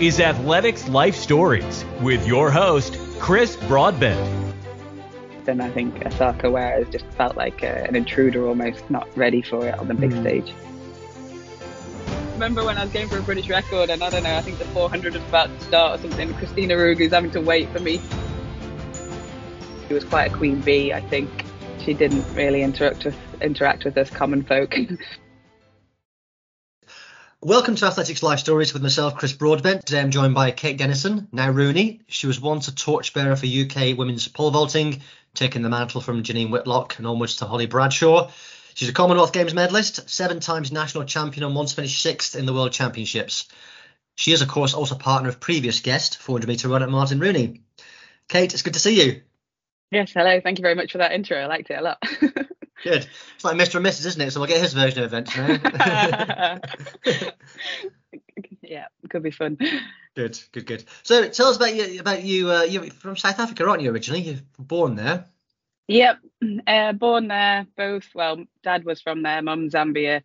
is Athletics Life Stories with your host, Chris Broadbent. Then I think Osaka where just felt like a, an intruder almost, not ready for it on the big mm. stage. Remember when I was going for a British record and I don't know, I think the 400 was about to start or something, Christina Ohuruogu's having to wait for me. She was quite a queen bee, I think. She didn't really interact with, interact with us common folk. Welcome to Athletics Life Stories with myself, Chris Broadbent. Today I'm joined by Kate Dennison, now Rooney. She was once a torchbearer for UK women's pole vaulting, taking the mantle from Janine Whitlock and onwards to Holly Bradshaw. She's a Commonwealth Games medalist, seven times national champion, and once finished sixth in the World Championships. She is, of course, also partner of previous guest, 400 metre runner Martyn Rooney. Kate, it's good to see you. Yes, hello. Thank you very much for that intro. I liked it a lot. Good. It's like Mr. and Mrs., isn't it? So we'll get his version of events now. yeah, could be fun. Good, good, good. So tell us about you. About you. Uh, you're from South Africa, aren't you? Originally, you're born there. Yep, uh, born there. Both. Well, dad was from there. Mum Zambia.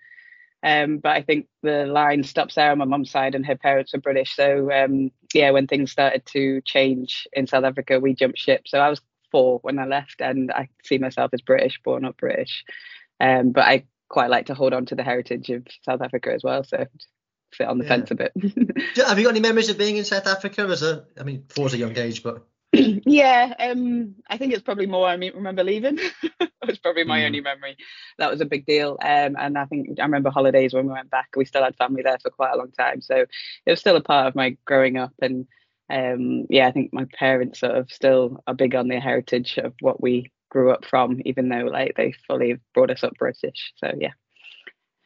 Um, but I think the line stops there on my mum's side, and her parents are British. So um, yeah, when things started to change in South Africa, we jumped ship. So I was four when I left, and I see myself as British, born up British. Um, but I quite like to hold on to the heritage of South Africa as well. So sit on the yeah. fence a bit. Have you got any memories of being in South Africa as a? I mean, four's a young age, but. yeah, um, I think it's probably more. I mean, remember leaving. it was probably my mm. only memory. That was a big deal. Um, and I think I remember holidays when we went back. We still had family there for quite a long time, so it was still a part of my growing up. And um, yeah, I think my parents sort of still are big on the heritage of what we grew up from, even though like they fully brought us up British. So yeah.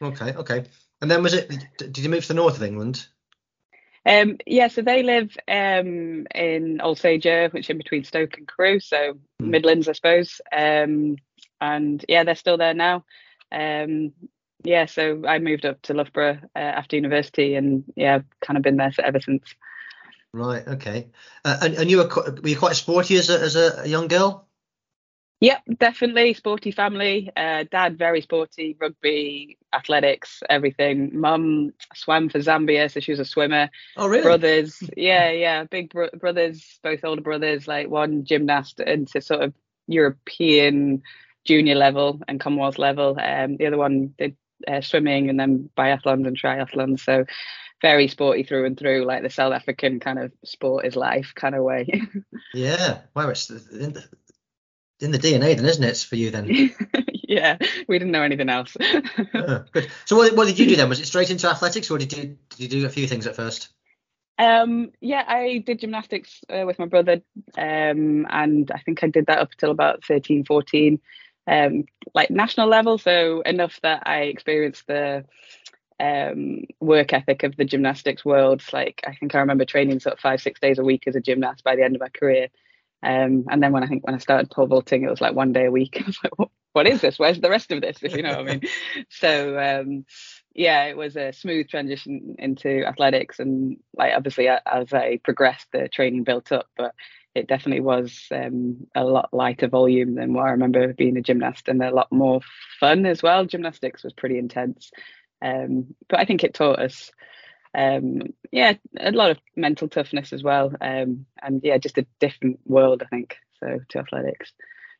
Okay, okay. And then was it? Did you move to the north of England? Um, yeah, so they live um, in Alsager, which is in between Stoke and Crewe, so mm. Midlands, I suppose. Um, and yeah, they're still there now. Um, yeah, so I moved up to Loughborough uh, after university, and yeah, kind of been there ever since. Right. Okay. Uh, and, and you were were you quite sporty as a as a young girl? Yep, definitely sporty family. Uh, dad very sporty, rugby, athletics, everything. Mum swam for Zambia, so she was a swimmer. Oh, really? Brothers, yeah, yeah, big bro- brothers, both older brothers. Like one gymnast into sort of European junior level and Commonwealth level. Um, the other one did uh, swimming and then biathlons and triathlons. So very sporty through and through, like the South African kind of sport is life kind of way. yeah, well, it's in the, in the DNA then, isn't it, for you then? yeah, we didn't know anything else. oh, good. So what, what did you do then? Was it straight into athletics, or did you did you do a few things at first? Um, yeah, I did gymnastics uh, with my brother, um, and I think I did that up until about 13, 14, um, like national level. So enough that I experienced the um, work ethic of the gymnastics world. Like I think I remember training sort of five, six days a week as a gymnast by the end of my career. Um, and then when I think when I started pole vaulting, it was like one day a week. I was like, what, what is this? Where's the rest of this? If you know what I mean. So um, yeah, it was a smooth transition into athletics, and like obviously as I progressed, the training built up, but it definitely was um, a lot lighter volume than what I remember being a gymnast, and a lot more fun as well. Gymnastics was pretty intense, um, but I think it taught us, um, yeah, a lot of mental toughness as well, um, and yeah, just a different world, I think. So to athletics.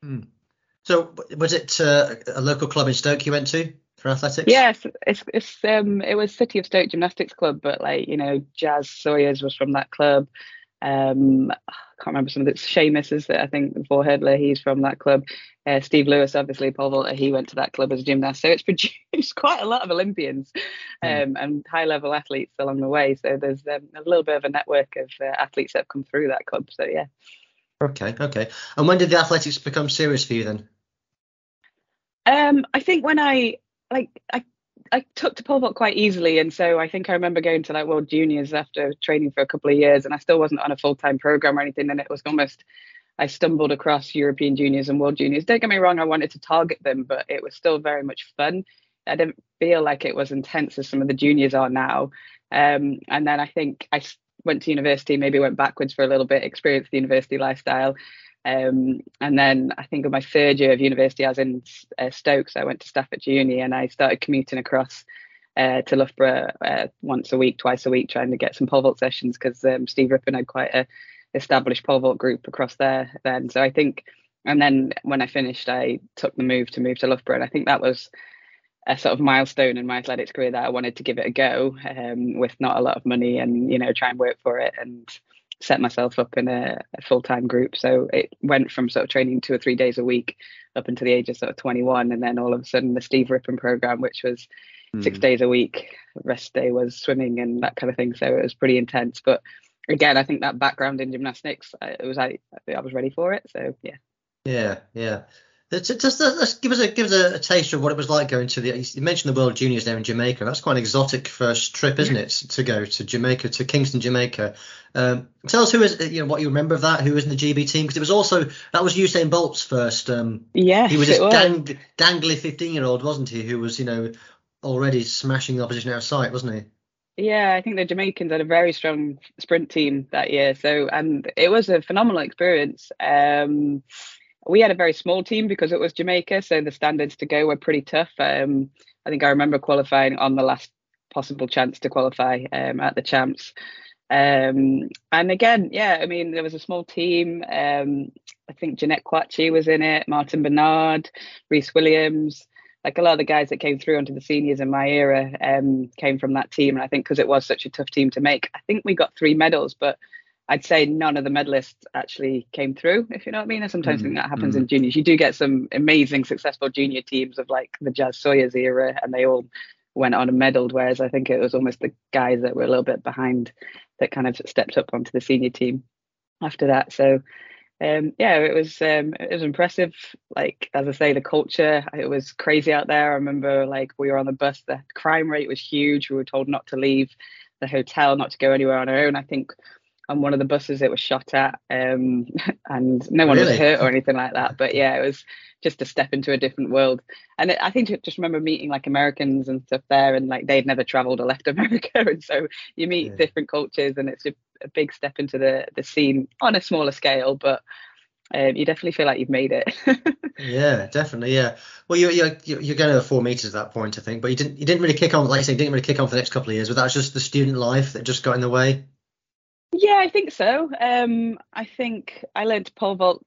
Hmm. So was it uh, a local club in Stoke you went to? for athletics? Yes, it's it's um it was City of Stoke Gymnastics Club, but like you know, Jazz Sawyers was from that club. Um, I can't remember some of the Seamus is that I think before hurdler, he's from that club. Uh, Steve Lewis, obviously pole vaulter, he went to that club as a gymnast. So it's produced quite a lot of Olympians hmm. um, and high level athletes along the way. So there's um, a little bit of a network of uh, athletes that have come through that club. So yeah. Okay, okay. And when did the athletics become serious for you then? Um, I think when I like I I took to pole vault quite easily, and so I think I remember going to like World Juniors after training for a couple of years, and I still wasn't on a full time program or anything, and it was almost I stumbled across European Juniors and World Juniors. Don't get me wrong, I wanted to target them, but it was still very much fun. I didn't feel like it was intense as some of the juniors are now. Um, and then I think I went to university, maybe went backwards for a little bit, experienced the university lifestyle, um, and then I think of my third year of university, I was in uh, I went to Stafford Uni and I started commuting across uh, to Loughborough uh, once a week, twice a week, trying to get some pole vault sessions because um, Steve Rippon had quite a established pole vault group across there then. So I think, and then when I finished, I took the move to move to Loughborough, and I think that was a sort of milestone in my athletics career that I wanted to give it a go um, with not a lot of money and you know try and work for it. And set myself up in a, a full time group. So it went from sort of training two or three days a week up until the age of sort of 21. And then all of a sudden, the Steve Rippon program, which was mm. six days a week, rest day was swimming and that kind of thing. So it was pretty intense. But again, I think that background in gymnastics, it was I, I was ready for it. So yeah. Yeah, yeah. Just, just, give us a give us a, a, taste of what it was like going to the. You mentioned the World Juniors there in Jamaica. That's quite an exotic first trip, isn't it? To go to Jamaica, to Kingston, Jamaica. Um, tell us who is you know what you remember of that. Who was in the GB team? Because it was also that was Usain Bolt's first. Um, yeah, he was this dang, dangly fifteen year old, wasn't he? Who was you know already smashing the opposition out of sight, wasn't he? Yeah, I think the Jamaicans had a very strong sprint team that year. So and it was a phenomenal experience. Um, we had a very small team because it was Jamaica, so the standards to go were pretty tough. Um, I think I remember qualifying on the last possible chance to qualify um, at the champs. Um, and again, yeah, I mean, there was a small team. Um, I think Jeanette Kwakye was in it, Martyn Bernard, Rhys Williams, like a lot of the guys that came through onto the seniors in my era um, came from that team. And I think because it was such a tough team to make, I think we got three medals, but I'd say none of the medalists actually came through, if you know what I mean. I sometimes mm think that happens mm in juniors. You do get some amazing, successful junior teams of like the Jazz Sawyers era, and they all went on and medaled. Whereas I think it was almost the guys that were a little bit behind that kind of stepped up onto the senior team after that. So um, yeah, it was um, it was impressive. Like as I say, the culture it was crazy out there. I remember like we were on the bus, the crime rate was huge. We were told not to leave the hotel, not to go anywhere on our own. I think on one of the buses it was shot at um, and no one really? was hurt or anything like that but yeah it was just a step into a different world and it, i think just remember meeting like americans and stuff there and like they'd never traveled or left america and so you meet yeah. different cultures and it's a, a, big step into the the scene on a smaller scale but um, you definitely feel like you've made it. yeah, definitely. Yeah. Well, you're, you're you're going over four meters at that point, I think, but you didn't you didn't really kick on, like you say, you didn't really kick on for the next couple of years. But that was just the student life that just got in the way. Yeah, I think so. Um, I think I learned to pole vault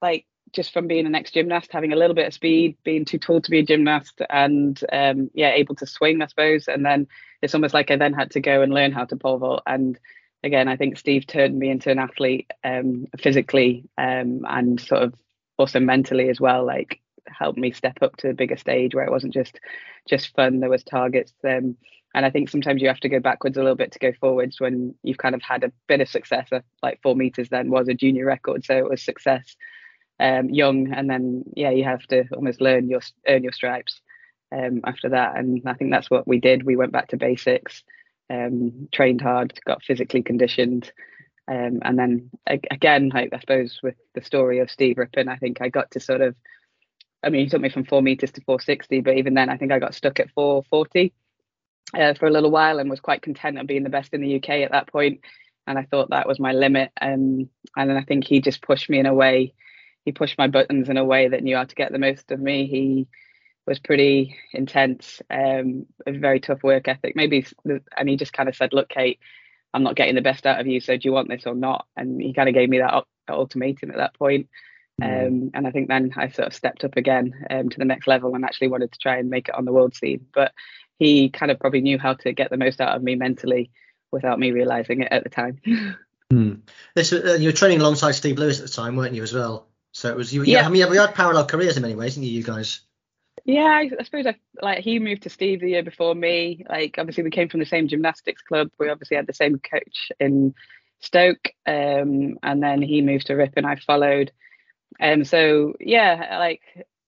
like just from being an ex gymnast, having a little bit of speed, being too tall to be a gymnast, and um, yeah, able to swing, I suppose. And then it's almost like I then had to go and learn how to pole vault. And again, I think Steve turned me into an athlete um, physically um, and sort of also mentally as well. Like helped me step up to a bigger stage where it wasn't just just fun. There was targets. Um, and I think sometimes you have to go backwards a little bit to go forwards when you've kind of had a bit of success. Like four meters then was a junior record, so it was success um, young, and then yeah, you have to almost learn your earn your stripes um, after that. And I think that's what we did. We went back to basics, um, trained hard, got physically conditioned. Um, and then again, like I suppose with the story of Steve Rippon, I think I got to sort of, I mean, he took me from four meters to 460, but even then, I think I got stuck at 440 uh, for a little while and was quite content of being the best in the UK at that point. And I thought that was my limit. Um, and then I think he just pushed me in a way. He pushed my buttons in a way that knew how to get the most of me. He was pretty intense, um, a very tough work ethic. Maybe, and he just kind of said, "Look, Kate, I'm not getting the best out of you. So do you want this or not?" And he kind of gave me that, ultimatum at that point. Mm. Um, and I think then I sort of stepped up again um, to the next level and actually wanted to try and make it on the world scene. But he kind of probably knew how to get the most out of me mentally without me realizing it at the time. Hmm. This, uh, you were training alongside Steve Lewis at the time, weren't you, as well? So it was you. Yeah. I mean, we had parallel careers in many ways, didn't you, you guys? Yeah, I, I suppose I, like he moved to Steve the year before me. Like obviously we came from the same gymnastics club. We obviously had the same coach in Stoke, um, and then he moved to Rip and I followed. And um, so yeah, like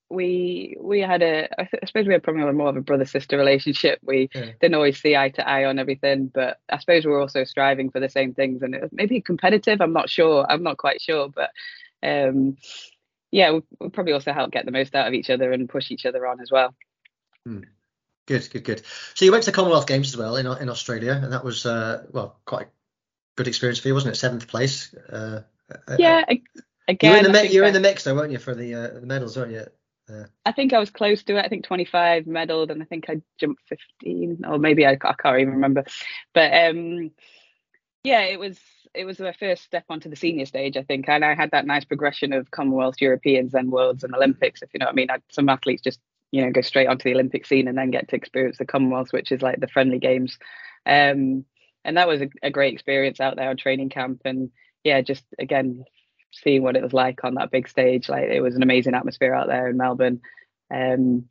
we we had a I, th- I suppose we had probably more of a brother sister relationship. We yeah. didn't always see eye to eye on everything, but I suppose we are also striving for the same things and it was maybe competitive. I'm not sure. I'm not quite sure, but um, yeah, we we'll probably also help get the most out of each other and push each other on as well. Hmm. Good, good, good. So you went to the Commonwealth Games as well in in Australia, and that was uh, well quite a good experience for you, wasn't it? Seventh place. Uh, uh yeah. Uh, again, you were in the, you were in the mix though, weren't you, for the uh, the medals, weren't you? Yeah. I think I was close to it. I think 25 medaled, and I think I jumped 15, or maybe I, I can't even remember. But um, yeah, it was it was my first step onto the senior stage, I think, and I had that nice progression of Commonwealth, Europeans, and Worlds and Olympics. If you know what I mean, I, some athletes just you know go straight onto the Olympic scene and then get to experience the Commonwealth, which is like the friendly games. Um, and that was a, a great experience out there on training camp, and yeah, just again seeing what it was like on that big stage. Like it was an amazing atmosphere out there in Melbourne. Um,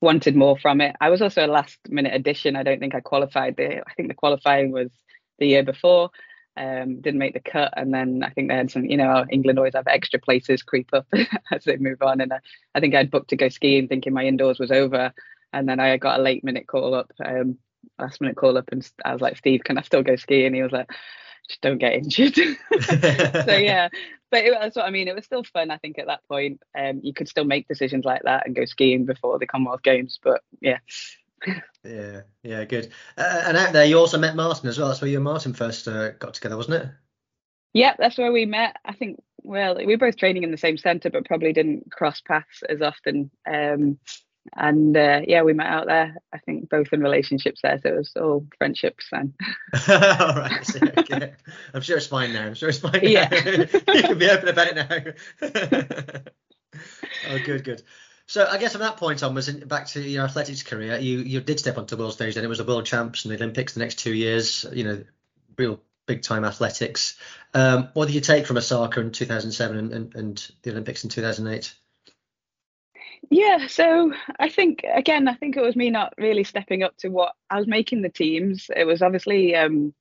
wanted more from it. I was also a last minute addition. I don't think I qualified. The I think the qualifying was the year before. Um, didn't make the cut, and then I think they had some. You know, England always have extra places creep up as they move on. And uh, I think I'd booked to go skiing, thinking my indoors was over, and then I got a late minute call up, um, last minute call up, and I was like, Steve, can I still go skiing? And he was like, just don't get injured. so yeah, but it, that's what I mean. It was still fun. I think at that point, um, you could still make decisions like that and go skiing before the Commonwealth Games. But yeah. yeah, yeah, good. Uh, and out there, you also met Martyn as well. That's where you and Martyn first uh, got together, wasn't it? Yeah, that's where we met. I think. Well, we were both training in the same centre, but probably didn't cross paths as often. Um, and uh, yeah, we met out there. I think both in relationships there, so it was all friendships then. all right, okay. I'm sure it's fine now. I'm sure it's fine. Yeah, you can be open about it now. oh, good, good. So I guess from that point onwards, back to your athletics career, you you did step onto the world stage. Then it was the world champs and the Olympics the next two years. You know, real big time athletics. Um, what did you take from Osaka in 2007 and, and, and the Olympics in 2008? Yeah, so I think again, I think it was me not really stepping up to what I was making the teams. It was obviously um,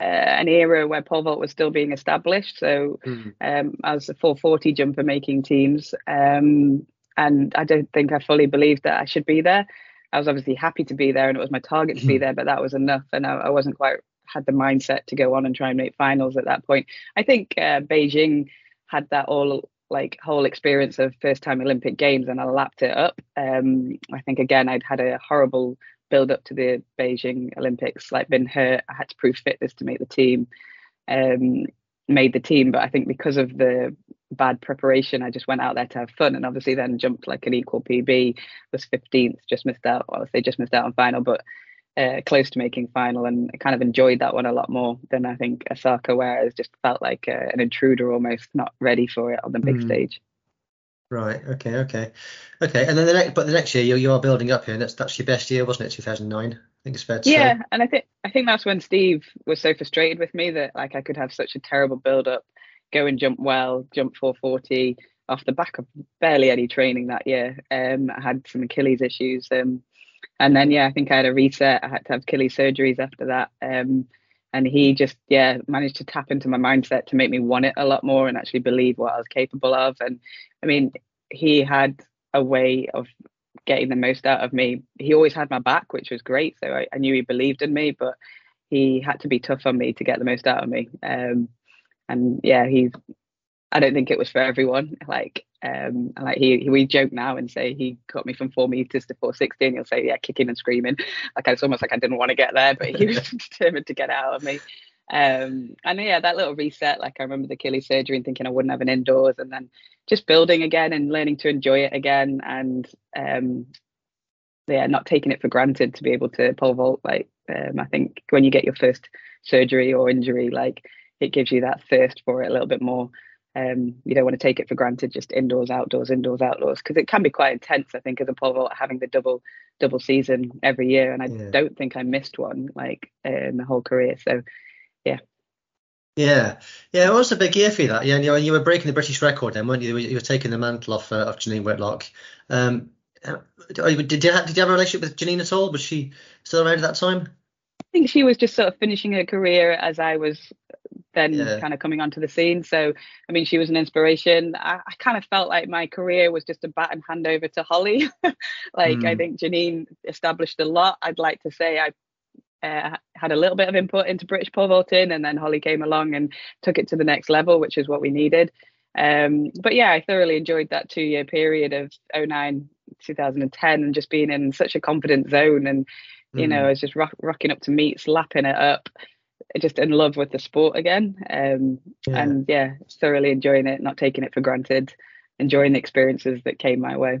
uh, an era where pole vault was still being established. So mm. um, I was a 440 jumper making teams, um, and I don't think I fully believed that I should be there. I was obviously happy to be there, and it was my target to be hmm. there, but that was enough, and I, I wasn't quite had the mindset to go on and try and make finals at that point. I think uh, Beijing had that all like whole experience of first time Olympic Games and I lapped it up. Um, I think again I'd had a horrible build up to the Beijing Olympics, like been hurt. I had to prove fitness to make the team. Um, made the team, but I think because of the bad preparation, I just went out there to have fun and obviously then jumped like an equal PB, was 15th, just missed out. Well, say just missed out on final, but uh, close to making final and I kind of enjoyed that one a lot more than I think Osaka, where I just felt like uh, an intruder almost, not ready for it on the big mm. stage. Right. Okay. Okay. Okay. And then the next, but the next year you you are building up here, and that's that's your best year, wasn't it? 2009. I think it's fair to yeah, say. and I think I think that's when Steve was so frustrated with me that like I could have such a terrible build up, go and jump well, jump 440 off the back of barely any training that year. Um, I had some Achilles issues. Um, and then yeah, I think I had a reset. I had to have Achilles surgeries after that. Um, and he just yeah managed to tap into my mindset to make me want it a lot more and actually believe what I was capable of. And I mean, he had a way of getting the most out of me. He always had my back, which was great. So I, I knew he believed in me, but he had to be tough on me to get the most out of me. Um, and yeah, he's I don't think it was for everyone. Like, um, like he, he, we joke now and say he got me from four meters to 460, and he'll say, yeah, kicking and screaming. Like it's almost like I didn't want to get there, but he was determined to get out of me. Um, and yeah, that little reset. Like I remember the Achilles surgery and thinking I wouldn't have an indoors, and then just building again and learning to enjoy it again, and um, yeah, not taking it for granted to be able to pole vault. Like um, I think when you get your first surgery or injury, like it gives you that thirst for it a little bit more. Um, you don't want to take it for granted, just indoors, outdoors, indoors, outdoors, because it can be quite intense. I think as a pole vault, having the double double season every year, and I yeah. don't think I missed one like in the whole career. So, yeah. Yeah, yeah, it was a big year for you that. Yeah, and you, you were breaking the British record then, weren't you? You were taking the mantle off uh, of Janine Whitlock. Um, uh, did you have, did you have a relationship with Janine at all? Was she still around at that time? I think she was just sort of finishing her career as I was then yeah. kind of coming onto the scene. So, I mean, she was an inspiration. I, I, kind of felt like my career was just a baton handover to Holly. like, mm. I think Janine established a lot. I'd like to say I uh, had a little bit of input into British pole vaulting, and then Holly came along and took it to the next level, which is what we needed. Um, but yeah, I thoroughly enjoyed that two year period of 09, 2010, and just being in such a confident zone. And, you mm. know, I was just rock, rocking up to meets, lapping it up, just in love with the sport again. Um, yeah. And yeah, thoroughly enjoying it, not taking it for granted, enjoying the experiences that came my way.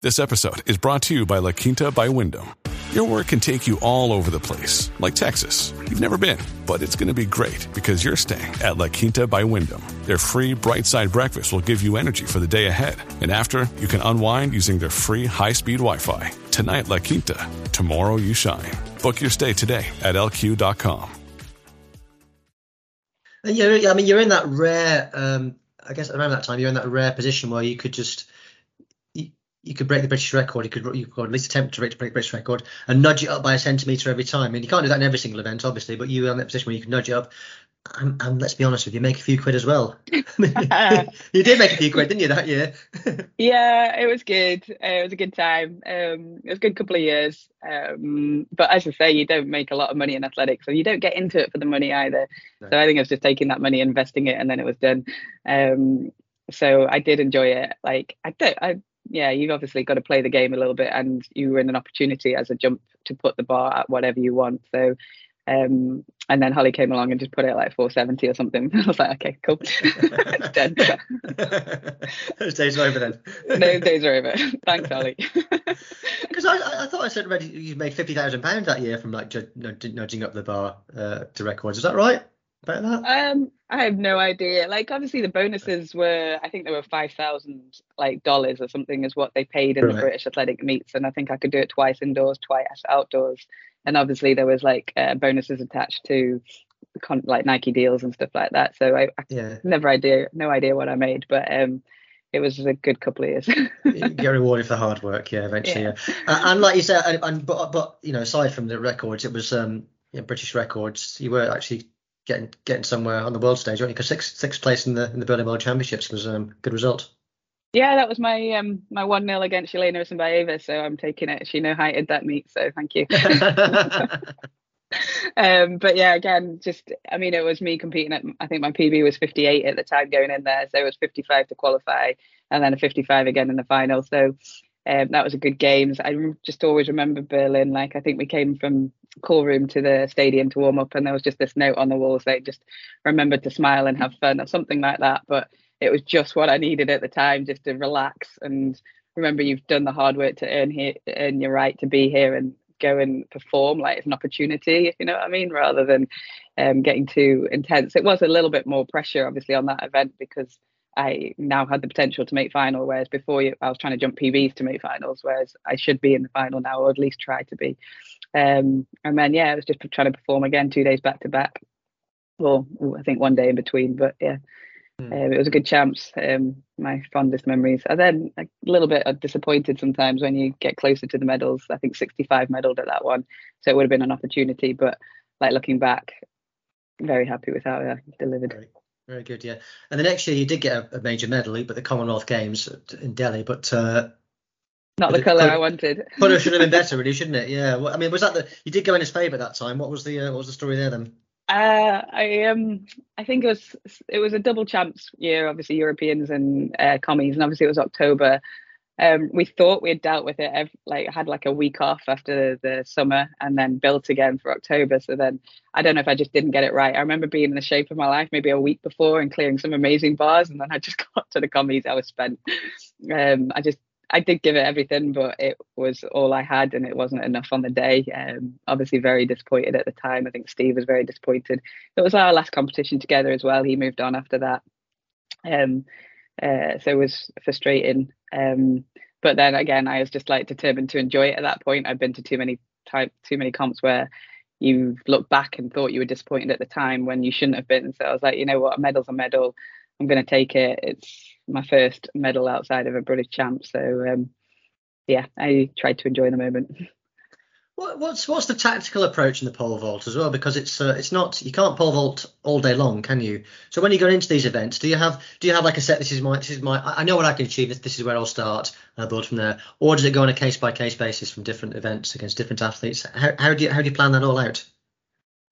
This episode is brought to you by La Quinta by Wyndham. Your work can take you all over the place, like Texas. You've never been, but it's going to be great because you're staying at La Quinta by Wyndham. Their free bright side breakfast will give you energy for the day ahead. And after, you can unwind using their free high speed Wi Fi. Tonight, La Quinta. Tomorrow, you shine. Book your stay today at lq.com. Yeah, I mean, you're in that rare, um, I guess around that time, you're in that rare position where you could just you could break the British record. You could you could at least attempt to break, the British record and nudge it up by a centimetre every time. I mean, you can't do that in every single event, obviously, but you are in that position where you can nudge it up. And, and let's be honest with you, make a few quid as well. you did make a few quid, didn't you, that year? yeah, it was good. Uh, it was a good time. Um, it was a good couple of years. Um, but as I say, you don't make a lot of money in athletics, so you don't get into it for the money either. No. So I think I was just taking that money, investing it, and then it was done. Um, so I did enjoy it. Like I don't, I yeah, you've obviously got to play the game a little bit, and you were in an opportunity as a jump to put the bar at whatever you want. So, um, and then Holly came along and just put it like 470 or something. I was like, okay, cool, it's done. Those days are over then. Those days are over. Thanks, Holly. Because I, I thought I said already you made fifty thousand pounds that year from like nudging up the bar uh, to records. Is that right? About that? Um, I have no idea. Like obviously the bonuses were I think they were five thousand like dollars or something is what they paid in right. the British athletic meets and I think I could do it twice indoors, twice outdoors. And obviously there was like uh, bonuses attached to con- like Nike deals and stuff like that. So I, I yeah. never idea no idea what I made, but um it was a good couple of years. get rewarded for the hard work, yeah, eventually. Yeah. yeah. Uh, and like you said, and, and, but but you know, aside from the records, it was um you know, British records. You were actually getting getting somewhere on the world stage, weren't you? Because sixth sixth place in the in the Berlin World Championships was um good result. Yeah, that was my um my one 0 against Jelena Isinbayeva, so I'm taking it. She no heighted that meet, so thank you. um, but yeah, again, just I mean, it was me competing at. I think my PB was 58 at the time going in there, so it was 55 to qualify, and then a 55 again in the final. So um, that was a good games. I just always remember Berlin. Like I think we came from call room to the stadium to warm up, and there was just this note on the wall saying just remember to smile and have fun or something like that. But it was just what I needed at the time, just to relax and remember you've done the hard work to earn here, earn your right to be here and go and perform like it's an opportunity, if you know what I mean, rather than um, getting too intense. It was a little bit more pressure, obviously, on that event because I now had the potential to make final, whereas before I was trying to jump PBs to make finals, whereas I should be in the final now, or at least try to be. Um, and then yeah, I was just trying to perform again two days back to back. or I think one day in between, but yeah, Um, it was a good chance. Um, my fondest memories. And then a little bit disappointed sometimes when you get closer to the medals. I think 65 medaled at that one, so it would have been an opportunity. But like looking back, very happy with how I delivered. Very, very good, yeah. And the next year you did get a, a major medal but the Commonwealth Games in Delhi, but uh, not the colour I wanted. But it should have been better, really, shouldn't it? Yeah. Well, I mean, was that the you did go in his favour that time? What was the uh, what was the story there then? Uh, I um I think it was it was a double chance year, obviously Europeans and uh, commies, and obviously it was October. Um, we thought we had dealt with it, every, like had like a week off after the summer, and then built again for October. So then I don't know if I just didn't get it right. I remember being in the shape of my life maybe a week before and clearing some amazing bars, and then I just got to the commies. I was spent. Um, I just I did give it everything, but it was all I had, and it wasn't enough on the day. Um, obviously, very disappointed at the time. I think Steve was very disappointed. It was our last competition together as well. He moved on after that, um, uh, so it was frustrating. Um, but then again, I was just like determined to enjoy it at that point. I've been to too many type too many comps where you look back and thought you were disappointed at the time when you shouldn't have been. So I was like, you know what, a medal's a medal. I'm going to take it. It's my first medal outside of a British champ. So um, yeah, I tried to enjoy the moment. What, what's what's the tactical approach in the pole vault as well? Because it's uh, it's not you can't pole vault all day long, can you? So when you go into these events, do you have do you have like a set? This is my this is my I know what I can achieve. This, this is where I'll start and I'll build from there. Or does it go on a case by case basis from different events against different athletes? How, how do you how do you plan that all out?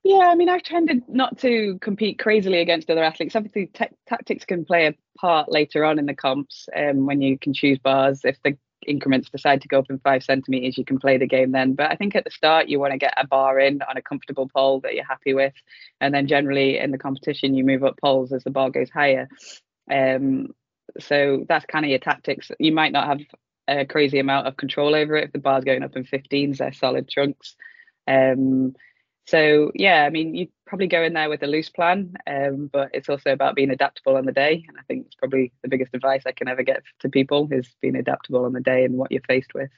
Yeah, I mean, I've tended not to compete crazily against other athletes. Obviously, t- tactics can play a part later on in the comps um, when you can choose bars. If the increments decide to go up in five centimeters, you can play the game then. But I think at the start, you want to get a bar in on a comfortable pole that you're happy with. And then generally in the competition, you move up poles as the bar goes higher. Um, so that's kind of your tactics. You might not have a crazy amount of control over it if the bar's going up in 15s, they're solid trunks. Um, so yeah, I mean, you probably go in there with a loose plan, um, but it's also about being adaptable on the day. And I think it's probably the biggest advice I can ever get to people is being adaptable on the day and what you're faced with.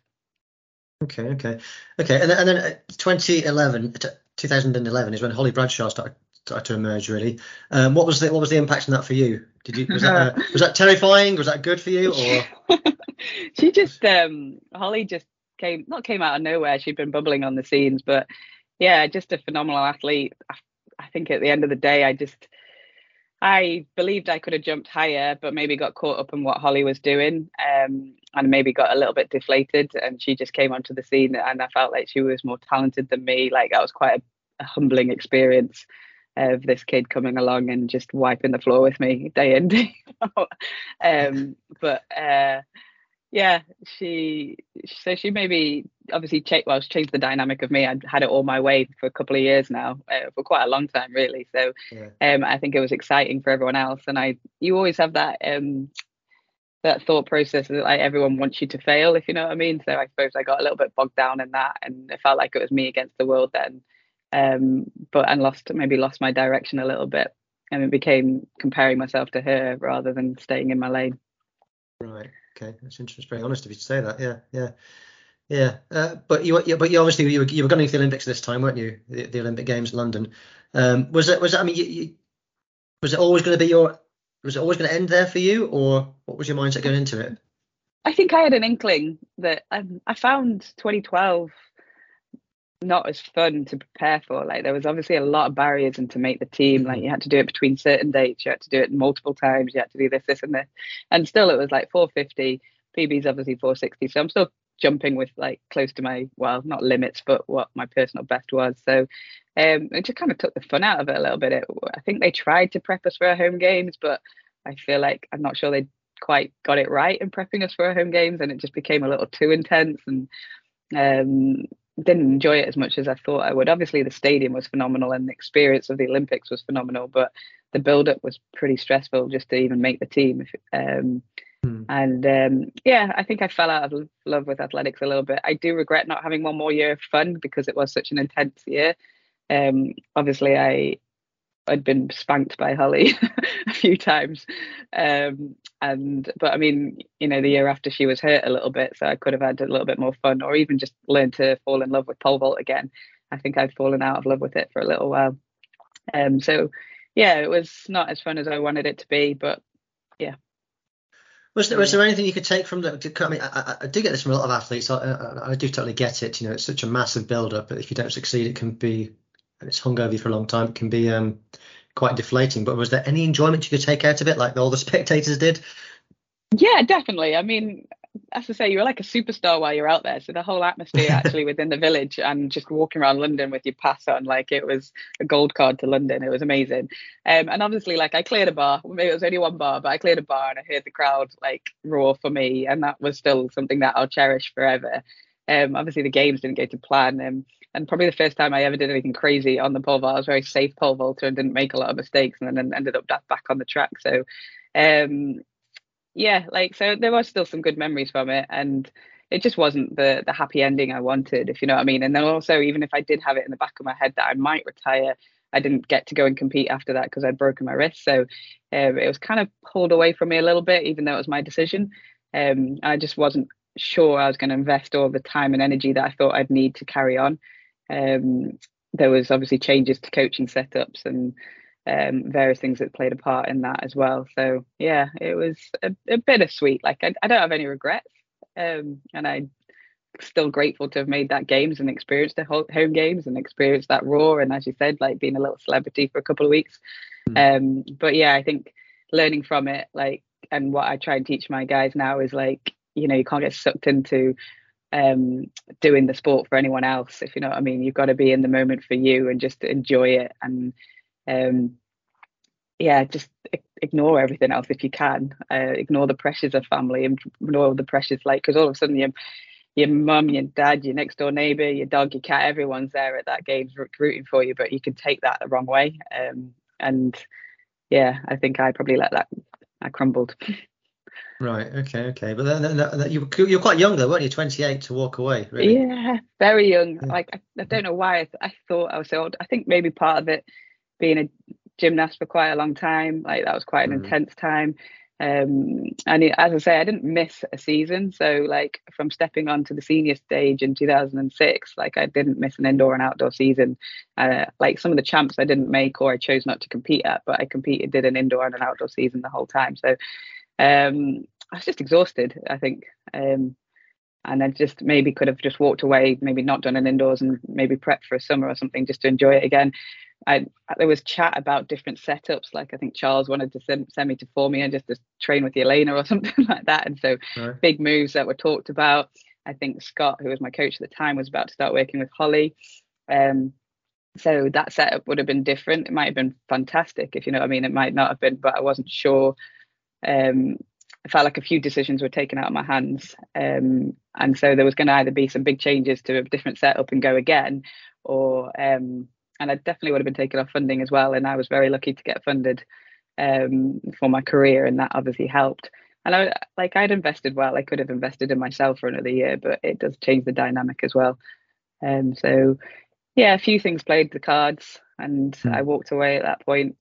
Okay, okay, okay. And then, and then uh, 2011, 2011 is when Holly Bradshaw started, started to emerge. Really, um, what was the what was the impact on that for you? Did you was that uh, was that terrifying? Was that good for you? Or she just um, Holly just came not came out of nowhere. She'd been bubbling on the scenes, but yeah, just a phenomenal athlete. I, think at the end of the day, I just I believed I could have jumped higher, but maybe got caught up in what Holly was doing, um, and maybe got a little bit deflated. And she just came onto the scene, and I felt like she was more talented than me. Like that was quite a, a humbling experience of this kid coming along and just wiping the floor with me day in day out. um, but uh, yeah, she so she maybe obviously changed well changed the dynamic of me. I'd had it all my way for a couple of years now, uh, for quite a long time really. So yeah. um, I think it was exciting for everyone else, and I you always have that um, that thought process that like everyone wants you to fail, if you know what I mean. So I suppose I got a little bit bogged down in that, and it felt like it was me against the world then. Um, but and lost maybe lost my direction a little bit, and it became comparing myself to her rather than staying in my lane. Right okay, that's interesting. Very honest of you to say that. Yeah, yeah, yeah. Uh, but you, you, but you obviously you were, you were going to the Olympics this time, weren't you? The, the Olympic Games in London. Um, was it? Was it? I mean, you, you, was it always going to be your? Was it always going to end there for you, or what was your mindset going into it? I think I had an inkling that um, I found 2012 not as fun to prepare for. Like there was obviously a lot of barriers and to make the team. Like you had to do it between certain dates, you had to do it multiple times, you had to do this, this, and this. And still it was like 450. PB's obviously 460. So I'm still jumping with like close to my well, not limits, but what my personal best was. So um it just kind of took the fun out of it a little bit. It, I think they tried to prep us for our home games, but I feel like I'm not sure they quite got it right in prepping us for our home games and it just became a little too intense and um didn't enjoy it as much as I thought I would. Obviously, the stadium was phenomenal and the experience of the Olympics was phenomenal, but the build up was pretty stressful just to even make the team. Um, hmm. And um, yeah, I think I fell out of love with athletics a little bit. I do regret not having one more year of fun because it was such an intense year. Um, obviously, I I'd been spanked by Holly a few times. Um, and but I mean, you know, the year after she was hurt a little bit, so I could have had a little bit more fun, or even just learn to fall in love with pole vault again. I think I'd fallen out of love with it for a little while. Um, so yeah, it was not as fun as I wanted it to be, but yeah. Was there, was there anything you could take from that? I mean, I, I, do get this from a lot of athletes. I, I, do totally get it. You know, it's such a massive build-up. But if you don't succeed, it can be, and it's hung over you for a long time. It can be um, quite deflating. But was there any enjoyment you could take out of it, like all the spectators did? Yeah, definitely. I mean, as I say, you're like a superstar while you're out there. So the whole atmosphere actually within the village and just walking around London with your pass on, like it was a gold card to London. It was amazing. Um, and obviously, like I cleared a bar. Maybe it was only one bar, but I cleared a bar and I heard the crowd like roar for me, and that was still something that I'll cherish forever. Um, obviously the games didn't go to plan. Um, and probably the first time I ever did anything crazy on the pole vault, I was very safe pole vaulter and didn't make a lot of mistakes, and then ended up back on the track. So um, yeah, like so there was still some good memories from it, and it just wasn't the the happy ending I wanted, if you know what I mean. And then also, even if I did have it in the back of my head that I might retire, I didn't get to go and compete after that because I'd broken my wrist. So um, it was kind of pulled away from me a little bit, even though it was my decision. Um, I just wasn't sure I was going to invest all the time and energy that I thought I'd need to carry on. Um, there was obviously changes to coaching setups and um, various things that played a part in that as well. So yeah, it was a, a bittersweet. Like I, I, don't have any regrets, um, and I'm still grateful to have made that games and experienced the home games and experienced that raw. And as you said, like being a little celebrity for a couple of weeks. Mm. Um, but yeah, I think learning from it, like, and what I try and teach my guys now is like, you know, you can't get sucked into um doing the sport for anyone else if you know what i mean you've got to be in the moment for you and just enjoy it and um, yeah, just ignore everything else if you can. Uh, ignore the pressures of family and ignore the pressures like because all of a sudden your your mum, your dad, your next door neighbour, your dog, your cat, everyone's there at that game rooting for you, but you can take that the wrong way. Um, and yeah, I think I probably let that I crumbled. Right. Okay. Okay. But then, then, then you you're quite young though, weren't you? 28 to walk away. Really? Yeah, very young. Yeah. Like I, I, don't know why I, th- I, thought I was so old. I think maybe part of it being a gymnast for quite a long time. Like that was quite an mm. intense time. Um, and it, as I say, I didn't miss a season. So like from stepping onto the senior stage in 2006, like I didn't miss an indoor and outdoor season. Uh, like some of the champs I didn't make or I chose not to compete at, but I competed, did an indoor and an outdoor season the whole time. So um, I was just exhausted, I think. Um, and I just maybe could have just walked away, maybe not done an indoors and maybe prepped for a summer or something just to enjoy it again. I there was chat about different setups. Like I think Charles wanted to send, send me to Formia just to train with Elena or something like that. And so right. big moves that were talked about. I think Scott, who was my coach at the time, was about to start working with Holly. Um, so that setup would have been different. It might have been fantastic, if you know what I mean. It might not have been, but I wasn't sure. Um, I felt like a few decisions were taken out of my hands, um, and so there was going to either be some big changes to a different setup and go again, or um, and I definitely would have been taken off funding as well. And I was very lucky to get funded um, for my career, and that obviously helped. And I like I'd invested well. I could have invested in myself for another year, but it does change the dynamic as well. Um, so yeah, a few things played the cards, and mm. I walked away at that point.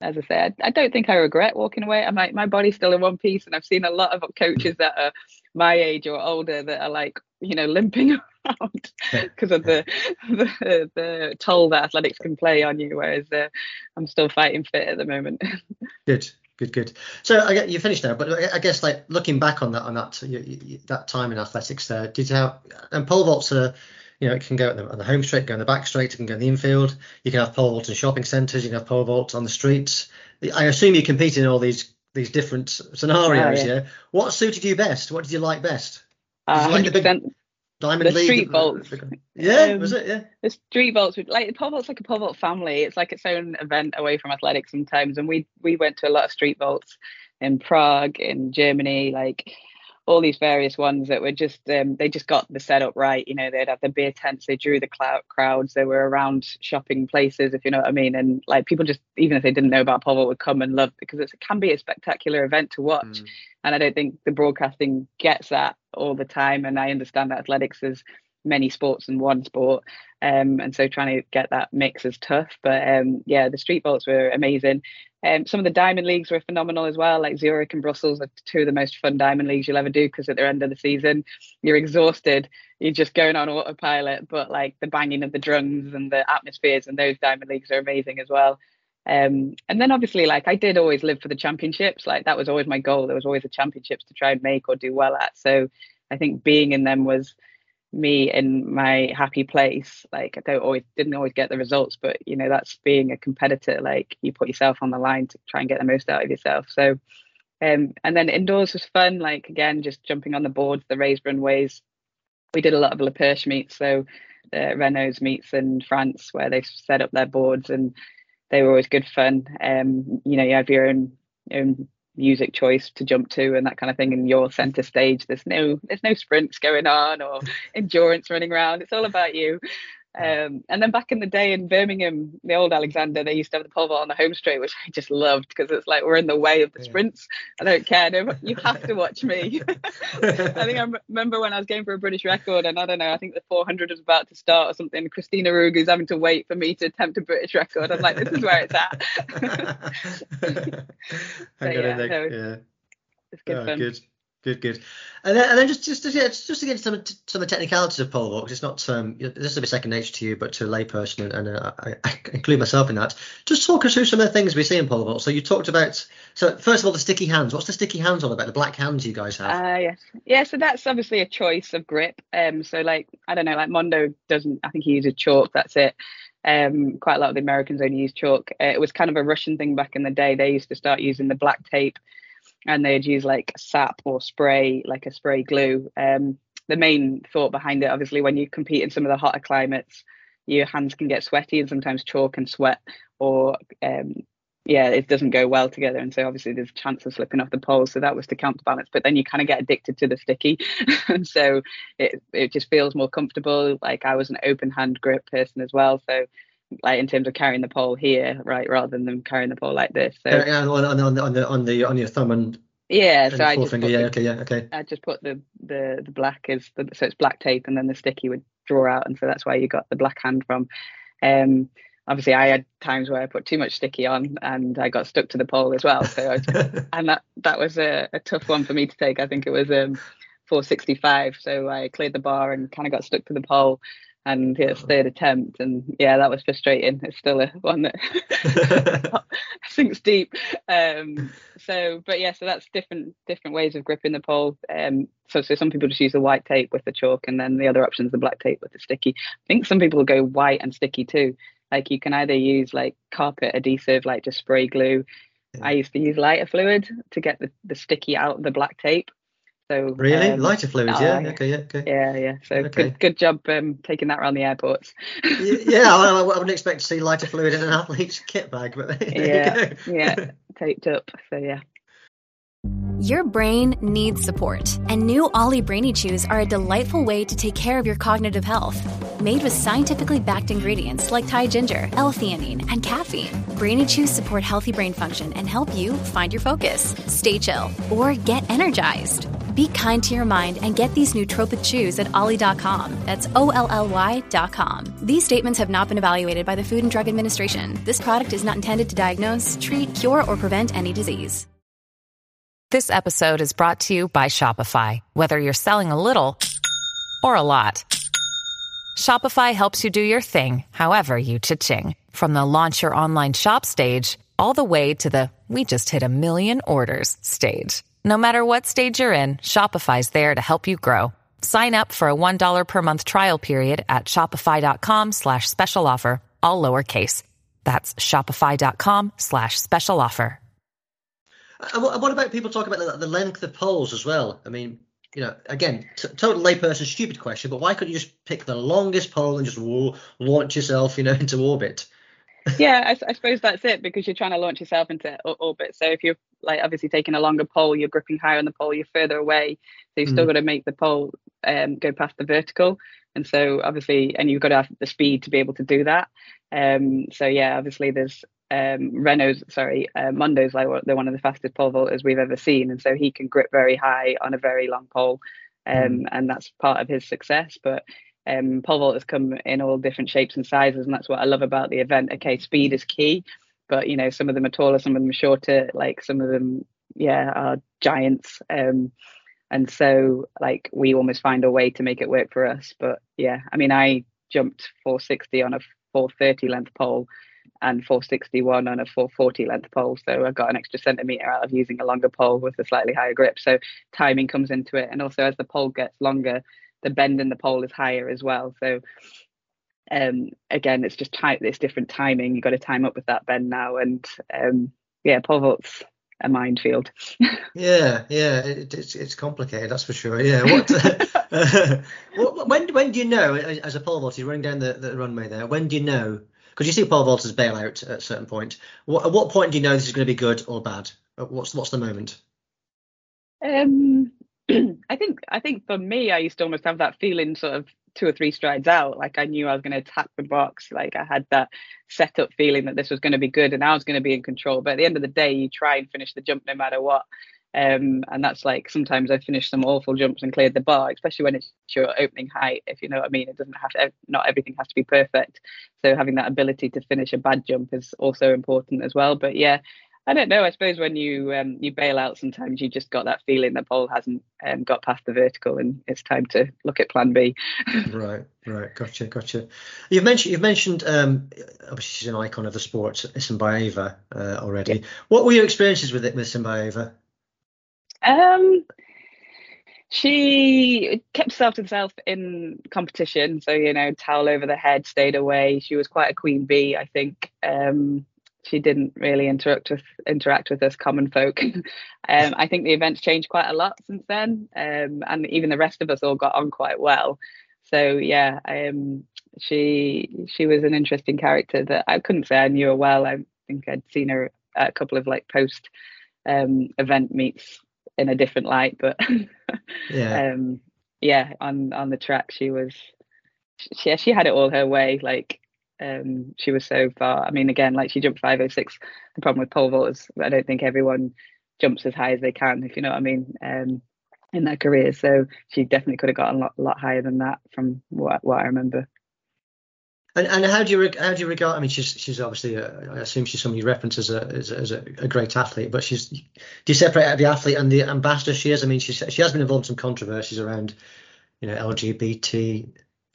As I said, I don't think I regret walking away. I might, my body's still in one piece, and I've seen a lot of coaches that are my age or older that are like, you know, limping around because of the, the, the toll that athletics can play on you. Whereas uh, I'm still fighting fit at the moment. good, good, good. So I get you finished now, but I guess like looking back on that on that you, you, that time in athletics, there did you have and pole vaults are. You know, it can go on the, on the home straight, go on the back straight, it can go in the infield. You can have pole vaults in shopping centres, you can have pole vaults on the streets. I assume you compete in all these these different scenarios. Oh, yeah. yeah. What suited you best? What did you like best? Did uh, like the big Diamond the League? street vaults. Yeah, um, was it? Yeah. The street vaults, like pole vaults, like a pole vault family. It's like its own event away from athletics sometimes. And we we went to a lot of street vaults in Prague, in Germany, like all these various ones that were just um, they just got the setup right. You know, they'd have the beer tents, they drew the cloud crowds, they were around shopping places, if you know what I mean. And like people just even if they didn't know about pole would come and love because it can be a spectacular event to watch. Mm. And I don't think the broadcasting gets that all the time. And I understand that athletics is many sports in one sport. Um, and so trying to get that mix is tough. But um, yeah, the street vaults were amazing. Um, some of the diamond leagues were phenomenal as well. Like Zurich and Brussels are two of the most fun diamond leagues you'll ever do because at the end of the season, you're exhausted. You're just going on autopilot. But like the banging of the drums and the atmospheres and those diamond leagues are amazing as well. Um, and then obviously, like I did always live for the championships. Like that was always my goal. There was always the championships to try and make or do well at. So I think being in them was me in my happy place. Like I don't always didn't always get the results, but you know that's being a competitor. Like you put yourself on the line to try and get the most out of yourself. So, um, and then indoors was fun. Like again, just jumping on the boards, the raised runways. We did a lot of Le Perche meets, so the Renault's meets in France where they set up their boards and they were always good fun. Um, you know, you have your own own music choice to jump to and that kind of thing in your center stage there's no there's no sprints going on or endurance running around. It's all about you um, and then back in the day in Birmingham, the old Alexander, they used to have the pole vault on the home straight, which I just loved because it's like we're in the way of the sprints. I don't care. No, you have to watch me. I think I remember when I was going for a British record, and I don't know, I think the 400 was about to start or something. Christine Ohuruogu's having to wait for me to attempt a British record. I'm like, this is where it's at. so, yeah, so yeah, it's good oh, fun. Good. Good, good. And then, and then just, just, just to get some, some of the technicalities of pole vault, it's not, um, this will be second nature to you, but to a layperson, and, and uh, I, I, include myself in that. Just talk us through some of the things we see in pole vault. So you talked about, so first of all, the sticky hands. What's the sticky hands all about? The black hands you guys have? Uh, yes. Yeah, so that's obviously a choice of grip. Um, so like, I don't know, like Mondo doesn't, I think he uses chalk, that's it. Um, quite a lot of the Americans only use chalk. Uh, it was kind of a Russian thing back in the day. They used to start using the black tape and they'd use like sap or spray, like a spray glue. Um, the main thought behind it, obviously, when you compete in some of the hotter climates, your hands can get sweaty and sometimes chalk and sweat, or um, yeah, it doesn't go well together. And so obviously there's a chance of slipping off the pole. So that was to counterbalance. But then you kind of get addicted to the sticky. and so it, it just feels more comfortable. Like I was an open hand grip person as well. So like in terms of carrying the pole here, right, rather than them carrying the pole like this. So yeah, on, on, on, the, on the on the on your thumb and yeah, and so I just put Yeah, the, okay, yeah, okay. I just put the the the black as the, so it's black tape, and then the sticky would draw out, and so that's where you got the black hand from. Um, obviously, I had times where I put too much sticky on, and I got stuck to the pole as well. So I, and that that was a, a tough one for me to take. I think it was um 465, so I cleared the bar and kind of got stuck to the pole and it's third attempt and yeah that was frustrating. It's still a one that sinks deep. Um so but yeah so that's different different ways of gripping the pole. Um so so some people just use the white tape with the chalk and then the other option is the black tape with the sticky. I think some people go white and sticky too. Like you can either use like carpet adhesive like just spray glue. I used to use lighter fluid to get the, the sticky out of the black tape so Really, um, lighter fluids? oh, yeah, yeah. okay, yeah, okay. yeah yeah so Okay. good good job um taking that around the airports yeah, I, I wouldn't expect to see lighter fluid in an athlete's kit bag, but there yeah you go. yeah taped up so yeah Your brain needs support, and new OLLY Brainy Chews are a delightful way to take care of your cognitive health. Made with scientifically backed ingredients like Thai ginger, L-theanine, and caffeine, Brainy Chews support healthy brain function and help you find your focus, stay chill, or get energized. Be kind to your mind and get these nootropic chews at olly.com. That's O L L Y.com. These statements have not been evaluated by the Food and Drug Administration. This product is not intended to diagnose, treat, cure, or prevent any disease. This episode is brought to you by Shopify. Whether you're selling a little or a lot, Shopify helps you do your thing, however you cha-ching. From the launch your online shop stage, all the way to the we just hit a million orders stage. No matter what stage you're in, Shopify's there to help you grow. Sign up for a $1 per month trial period at shopify.com slash special offer, all lowercase. That's shopify.com slash special offer. And what, about people talk about the, the length of poles as well? I mean, you know, again, t- total layperson, stupid question, but why couldn't you just pick the longest pole and just wo- launch yourself, you know, into orbit? yeah I suppose that's it because you're trying to launch yourself into orbit so if you're like obviously taking a longer pole you're gripping higher on the pole you're further away. So you've still Mhm. got to make the pole um, go past the vertical. And so obviously and you've got to have the speed to be able to do that. Um so yeah obviously there's um Renaud's sorry uh, mondo's like one- they're one of the fastest pole vaulters we've ever seen. And so he can grip very high on a very long pole um and that's part of his success. But um, pole vaulters come in all different shapes and sizes, and that's what I love about the event. Okay, speed is key, but you know, some of them are taller, some of them are shorter. Like some of them, yeah, are giants. Um, and so, like, we almost find a way to make it work for us. But yeah, I mean, I jumped 460 on a 430 length pole and 461 on a 440 length pole. So I got an extra centimeter out of using a longer pole with a slightly higher grip. So timing comes into it. And also as the pole gets longer, the bend in the pole is higher as well. So um, again, it's just tight. It's different timing. You've got to time up with that Ben now. And um, yeah, pole vault's a minefield. yeah, yeah, it, it's it's complicated, that's for sure. Yeah, what, uh, when when do you know as a pole vaulter, you're running down the, the runway there? When do you know? Because you see pole vaulters bail out at a certain point. What, at what point do you know this is going to be good or bad? What's what's the moment? Um, I think I think for me, I used to almost have that feeling sort of two or three strides out. Like I knew I was going to attack the box. Like I had that set up feeling that this was going to be good and I was going to be in control. But at the end of the day, you try and finish the jump no matter what. Um, and that's like sometimes I finished some awful jumps and cleared the bar, especially when it's your opening height. If you know what I mean, it doesn't have to. Not everything has to be perfect. So having that ability to finish a bad jump is also important as well. But yeah, I don't know. I suppose when you um, you bail out, sometimes you just got that feeling the pole hasn't um, got past the vertical, and it's time to look at Plan B. right, right, gotcha, gotcha. You've mentioned you've mentioned um, obviously she's an icon of the sport, Isinbayeva, uh, already. Yeah. What were your experiences with it with Isinbayeva? Um, she kept herself to herself in competition, so you know, towel over the head, stayed away. She was quite a queen bee, I think. Um, she didn't really interact with interact with us common folk. um, I think the events changed quite a lot since then, um, and even the rest of us all got on quite well. So yeah, um, she she was an interesting character that I couldn't say I knew her well. I think I'd seen her at a couple of like post um, event meets in a different light, but yeah, um, yeah, on on the track she was she she had it all her way. Like um, she was so far. I mean, again, like she jumped 506. The problem with pole vault is I don't think everyone jumps as high as they can, if you know what I mean, um, in their career. So she definitely could have gotten a lot, lot higher than that from what, what I remember. And, and how do you how do you regard? I mean, she's she's obviously a, I assume she's somebody you reference as a as, a, as a, a, great athlete, but she's do you separate out the athlete and the ambassador she is? I mean, she's she has been involved in some controversies around you know LGBT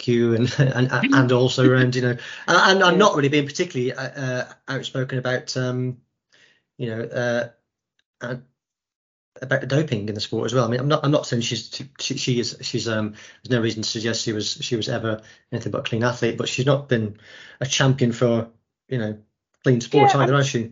Q and and and also around you know and I'm not really being particularly uh, uh, outspoken about um you know uh, uh, about the doping in the sport as well. I mean, I'm not I'm not saying she's she, she is she's um there's no reason to suggest she was she was ever anything but a clean athlete, but she's not been a champion for you know clean sport yeah, either, has she?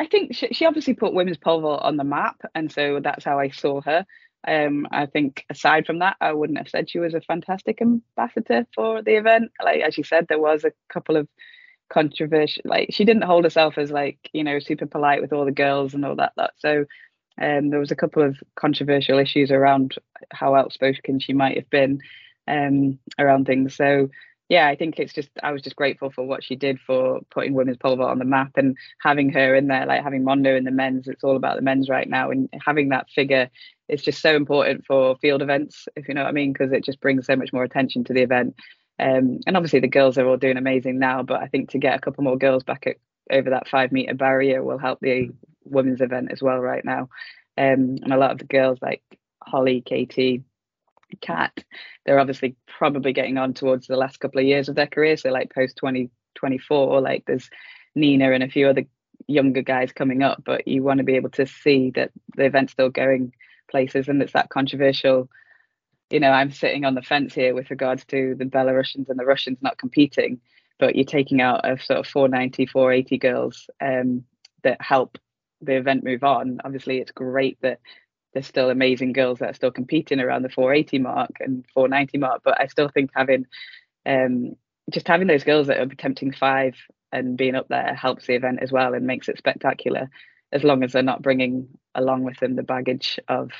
I think she, she obviously put women's pole vault on the map, and so that's how I saw her. Um, I think aside from that, I wouldn't have said she was a fantastic ambassador for the event. Like as you said, there was a couple of controversial. Like she didn't hold herself as like you know super polite with all the girls and all that. So um, there was a couple of controversial issues around how outspoken she might have been um, around things. So yeah, I think it's just I was just grateful for what she did for putting women's pole vault on the map and having her in there, like having Mondo in the men's. It's all about the men's right now, and having that figure is just so important for field events, if you know what I mean, because it just brings so much more attention to the event. Um, and obviously the girls are all doing amazing now, but I think to get a couple more girls back at, over that five meter barrier will help the women's event as well right now. Um, and a lot of the girls like Holly, Katie, Kat, they're obviously probably getting on towards the last couple of years of their career. So like post 2024, like there's Nina and a few other younger guys coming up, but you want to be able to see that the event's still going places and it's that controversial. You know, I'm sitting on the fence here with regards to the Belarusians and the Russians not competing, but you're taking out a sort of 490, 480 girls um, that help the event move on. Obviously, it's great that there's still amazing girls that are still competing around the 480 mark and 490 mark. But I still think having um, just having those girls that are attempting five and being up there helps the event as well and makes it spectacular, as long as they're not bringing along with them the baggage of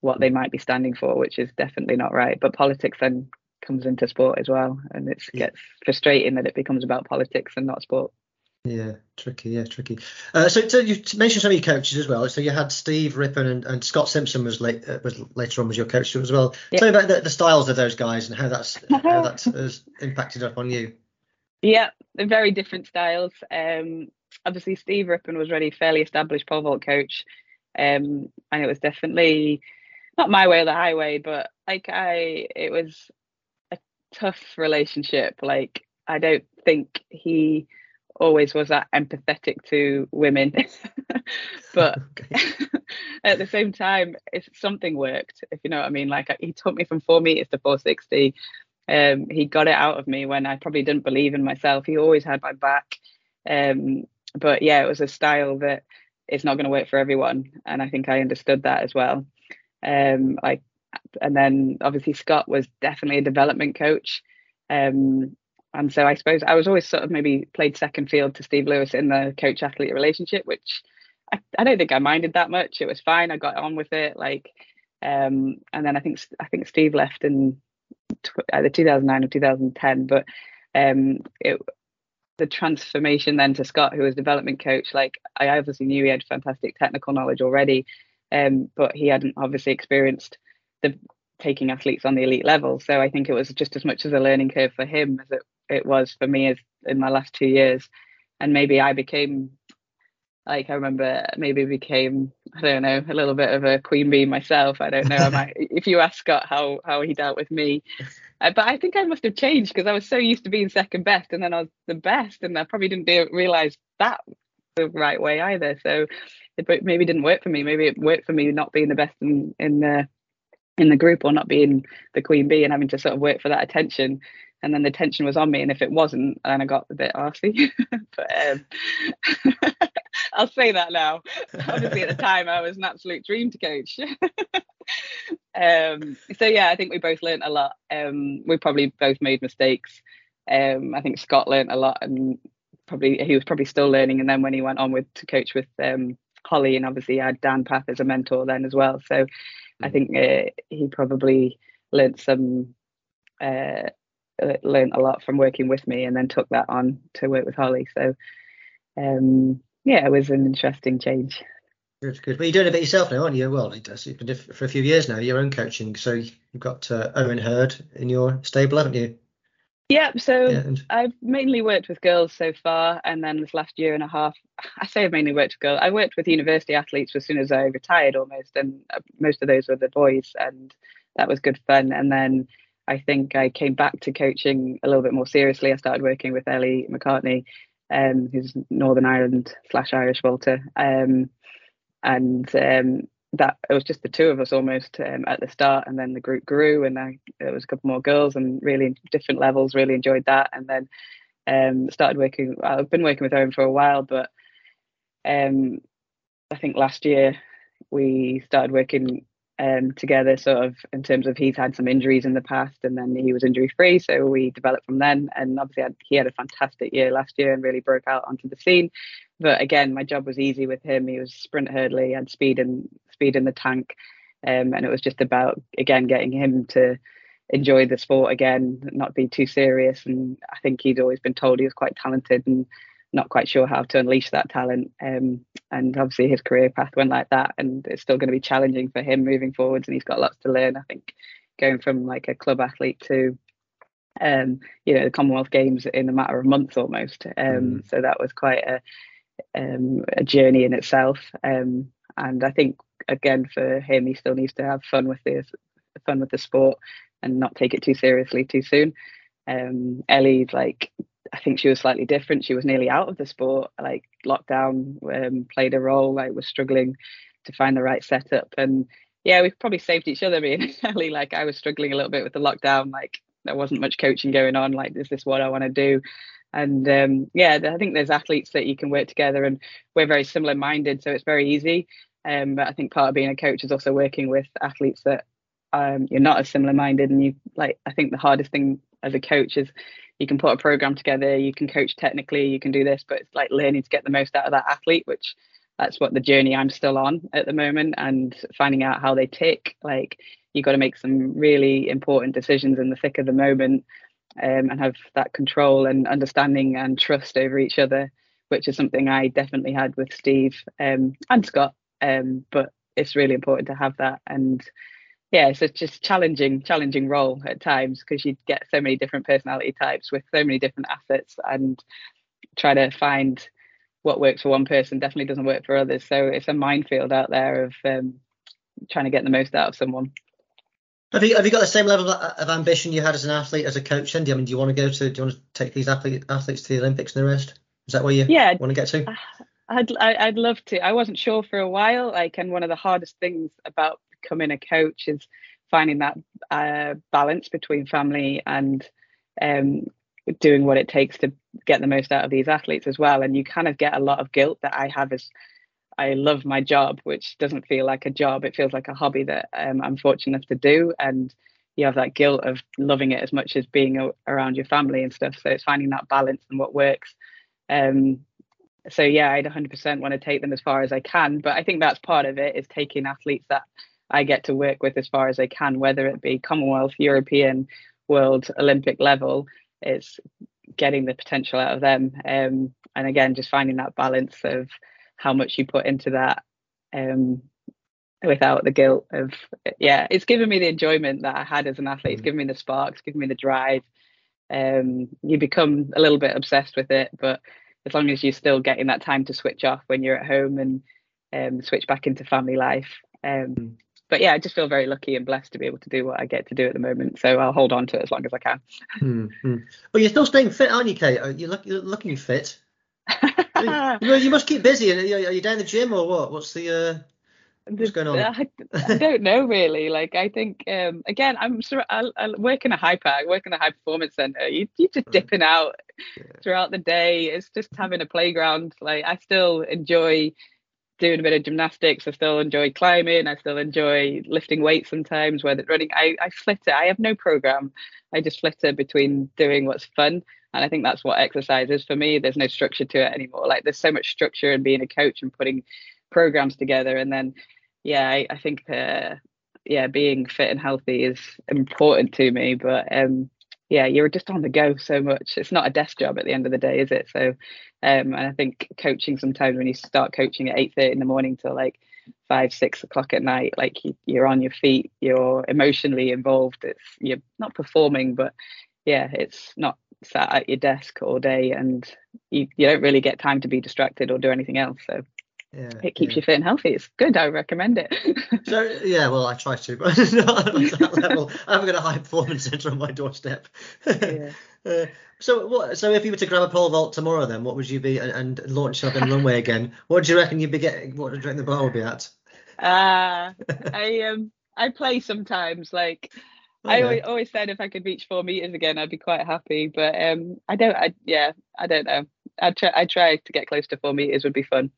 what they might be standing for, which is definitely not right. But politics then comes into sport as well, and it gets frustrating that it becomes about politics and not sport. Yeah, tricky. Yeah, tricky. Uh, so, so you mentioned some of your coaches as well. So you had Steve Rippon and, and Scott Simpson was late uh, was later on was your coach as well. Yeah. Tell me about the, the, styles of those guys and how that's how that has impacted upon you. Yeah, very different styles. Um, obviously Steve Rippon was already fairly established pole vault coach, um, and it was definitely not my way or the highway, but like I, it was a tough relationship. Like I don't think he always was that empathetic to women, but at the same time, if something worked, if you know what I mean. Like he took me from four meters to 460. Um, he got it out of me when I probably didn't believe in myself. He always had my back. Um, but yeah, it was a style that is not going to work for everyone, and I think I understood that as well. Um, like, and then obviously Scott was definitely a development coach. Um, and so I suppose I was always sort of maybe played second field to Steve Lewis in the coach athlete relationship, which I, I don't think I minded that much. It was fine. I got on with it. Like, um, and then I think I think Steve left in either 2009 or 2010. But um, it, the transformation then to Scott, who was development coach, like I obviously knew he had fantastic technical knowledge already, um, but he hadn't obviously experienced the taking athletes on the elite level. So I think it was just as much as a learning curve for him as it, it was for me as in my last two years. And maybe I became like I remember maybe became I don't know a little bit of a queen bee myself. I don't know. I might, if you ask Scott how how he dealt with me, but I think I must have changed because I was so used to being second best, and then I was the best, and I probably didn't realize that the right way either. So it maybe didn't work for me. Maybe it worked for me not being the best in in the in the group or not being the queen bee and having to sort of work for that attention and then the tension was on me and if it wasn't then i got a bit arsy. But um, i'll say that now. Obviously at the time i was an absolute dream to coach. Um, so yeah i think we both learned a lot. Um, we probably both made mistakes. Um, i think scott learned a lot and probably he was probably still learning. And then when he went on with to coach with um, holly and obviously he had Dan Pfaff as a mentor then as well. So I think uh, he probably learned some uh, learned a lot from working with me, and then took that on to work with Holly. So um, yeah, it was an interesting change. Good, good. But you're doing a bit yourself now, aren't you? Well, you've been for a few years now, your own coaching. So you've got uh, Owen Heard in your stable, haven't you? Yeah, so yeah, and... I've mainly worked with girls so far, and then this last year and a half, I say I've mainly worked with girls. I worked with university athletes as soon as I retired, almost, and uh, most of those were the boys, and that was good fun. And then I think I came back to coaching a little bit more seriously. I started working with Ellie McCartney, um, who's Northern Ireland slash Irish vaulter, um, and um, that it was just the two of us almost um, at the start, and then the group grew, and I, there was a couple more girls, and really different levels. Really enjoyed that, and then um, started working. I've been working with Owen for a while, but um, I think last year we started working um, together, sort of in terms of he's had some injuries in the past, and then he was injury free, so we developed from then. And obviously, had, he had a fantastic year last year and really broke out onto the scene. But again, my job was easy with him. He was sprint hurdly, had speed and speed in the tank, um, and it was just about again getting him to enjoy the sport again, not be too serious. And I think he'd always been told he was quite talented and not quite sure how to unleash that talent. Um, and obviously his career path went like that, and it's still going to be challenging for him moving forwards. And he's got lots to learn. I think going from like a club athlete to um, you know, the Commonwealth Games in a matter of months almost. Um, mm. So that was quite a, um, a journey in itself. Um, and I think again for him, he still needs to have fun with this, fun with the sport, and not take it too seriously too soon. Um, Ellie's like I think she was slightly different. She was nearly out of the sport. Like lockdown um, played a role. Like was struggling to find the right setup, and yeah, we've probably saved each other. And Ellie. Like I was struggling a little bit with the lockdown. Like there wasn't much coaching going on. Like is this what I want to do? And um, yeah, I think there's athletes that you can work together, and we're very similar minded, so it's very easy. Um, but I think part of being a coach is also working with athletes that um, you're not as similar minded, and you like. I think the hardest thing as a coach is you can put a program together, you can coach technically, you can do this, but it's like learning to get the most out of that athlete, which that's what the journey I'm still on at the moment, and finding out how they tick. Like you got to make some really important decisions in the thick of the moment, um, and have that control and understanding and trust over each other, which is something I definitely had with Steve um, and Scott. Um, but it's really important to have that and yeah, so it's just challenging, challenging role at times because you get so many different personality types with so many different assets and try to find what works for one person definitely doesn't work for others. So it's a minefield out there of um, trying to get the most out of someone. Have you have you got the same level of, ambition you had as an athlete as a coach? And I mean, do you want to go to do you want to take these athlete, athletes to the Olympics and the rest? Is that where you yeah, want to get to? I'd I, would i would love to. I wasn't sure for a while. Like, and one of the hardest things about becoming a coach is finding that uh, balance between family and um, doing what it takes to get the most out of these athletes as well. And you kind of get a lot of guilt that I have as I love my job, which doesn't feel like a job. It feels like a hobby that um, I'm fortunate enough to do. And you have that guilt of loving it as much as being a, around your family and stuff. So it's finding that balance and what works. Um, so yeah, I'd 100% want to take them as far as I can. But I think that's part of it is taking athletes that I get to work with as far as I can, whether it be Commonwealth, European, World, Olympic level. It's getting the potential out of them. Um, and again, just finding that balance of how much you put into that um, without the guilt of, yeah, it's given me the enjoyment that I had as an athlete. It's mm. given me the sparks, given me the drive. Um, you become a little bit obsessed with it, but as long as you're still getting that time to switch off when you're at home and um, switch back into family life. Um, mm but yeah, I just feel very lucky and blessed to be able to do what I get to do at the moment. So I'll hold on to it as long as I can. Mm-hmm. Well, you're still staying fit, aren't you, Kate? You're, look, you're looking fit. you, you, must keep busy. Are you down the gym or what? What's the uh, what's going on? I, I don't know really. Like I think um, again, I'm I, I work in a high pack, work in a high performance center. You you just dipping out yeah. throughout the day. It's just having a playground. Like I still enjoy doing a bit of gymnastics. I still enjoy climbing. I still enjoy lifting weights sometimes, whether running. I, I flitter. I have no program. I just flitter between doing what's fun. And I think that's what exercise is for me. There's no structure to it anymore. Like there's so much structure in being a coach and putting programs together. And then, yeah, I, I think, uh, yeah, being fit and healthy is important to me. But um, yeah, you're just on the go so much. It's not a desk job at the end of the day, is it? So, um, and I think coaching sometimes when you start coaching at eight thirty in the morning till like five, six o'clock at night, like you, you're on your feet, you're emotionally involved. It's you're not performing, but yeah, it's not sat at your desk all day, and you you don't really get time to be distracted or do anything else. So yeah, it keeps yeah. you fit and healthy. It's good. I recommend it. so yeah, well, I try to, but not at that level. I haven't got a high performance center on my doorstep. yeah. Uh, so what? So if you were to grab a pole vault tomorrow, then what would you be and, and launch up in runway again? What do you reckon you'd be getting? What do you reckon the bar would be at? Uh, I um I play sometimes. Like okay. I always, always said, if I could reach four meters again, I'd be quite happy. But um, I don't. I yeah, I don't know. I try. I try to get close to four meters. Would be fun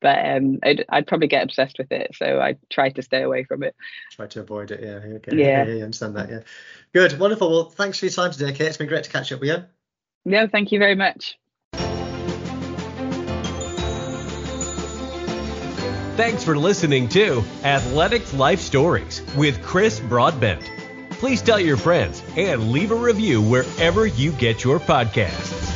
but um, I'd, I'd, probably get obsessed with it. So I try to stay away from it. Try to avoid it. Yeah. Okay. Yeah. yeah, yeah understand that. Yeah. Good. Wonderful. Well, thanks for your time today, Kate. It's been great to catch up with you. No, thank you very much. Thanks for listening to Athletics Life Stories with Chris Broadbent. Please tell your friends and leave a review wherever you get your podcasts.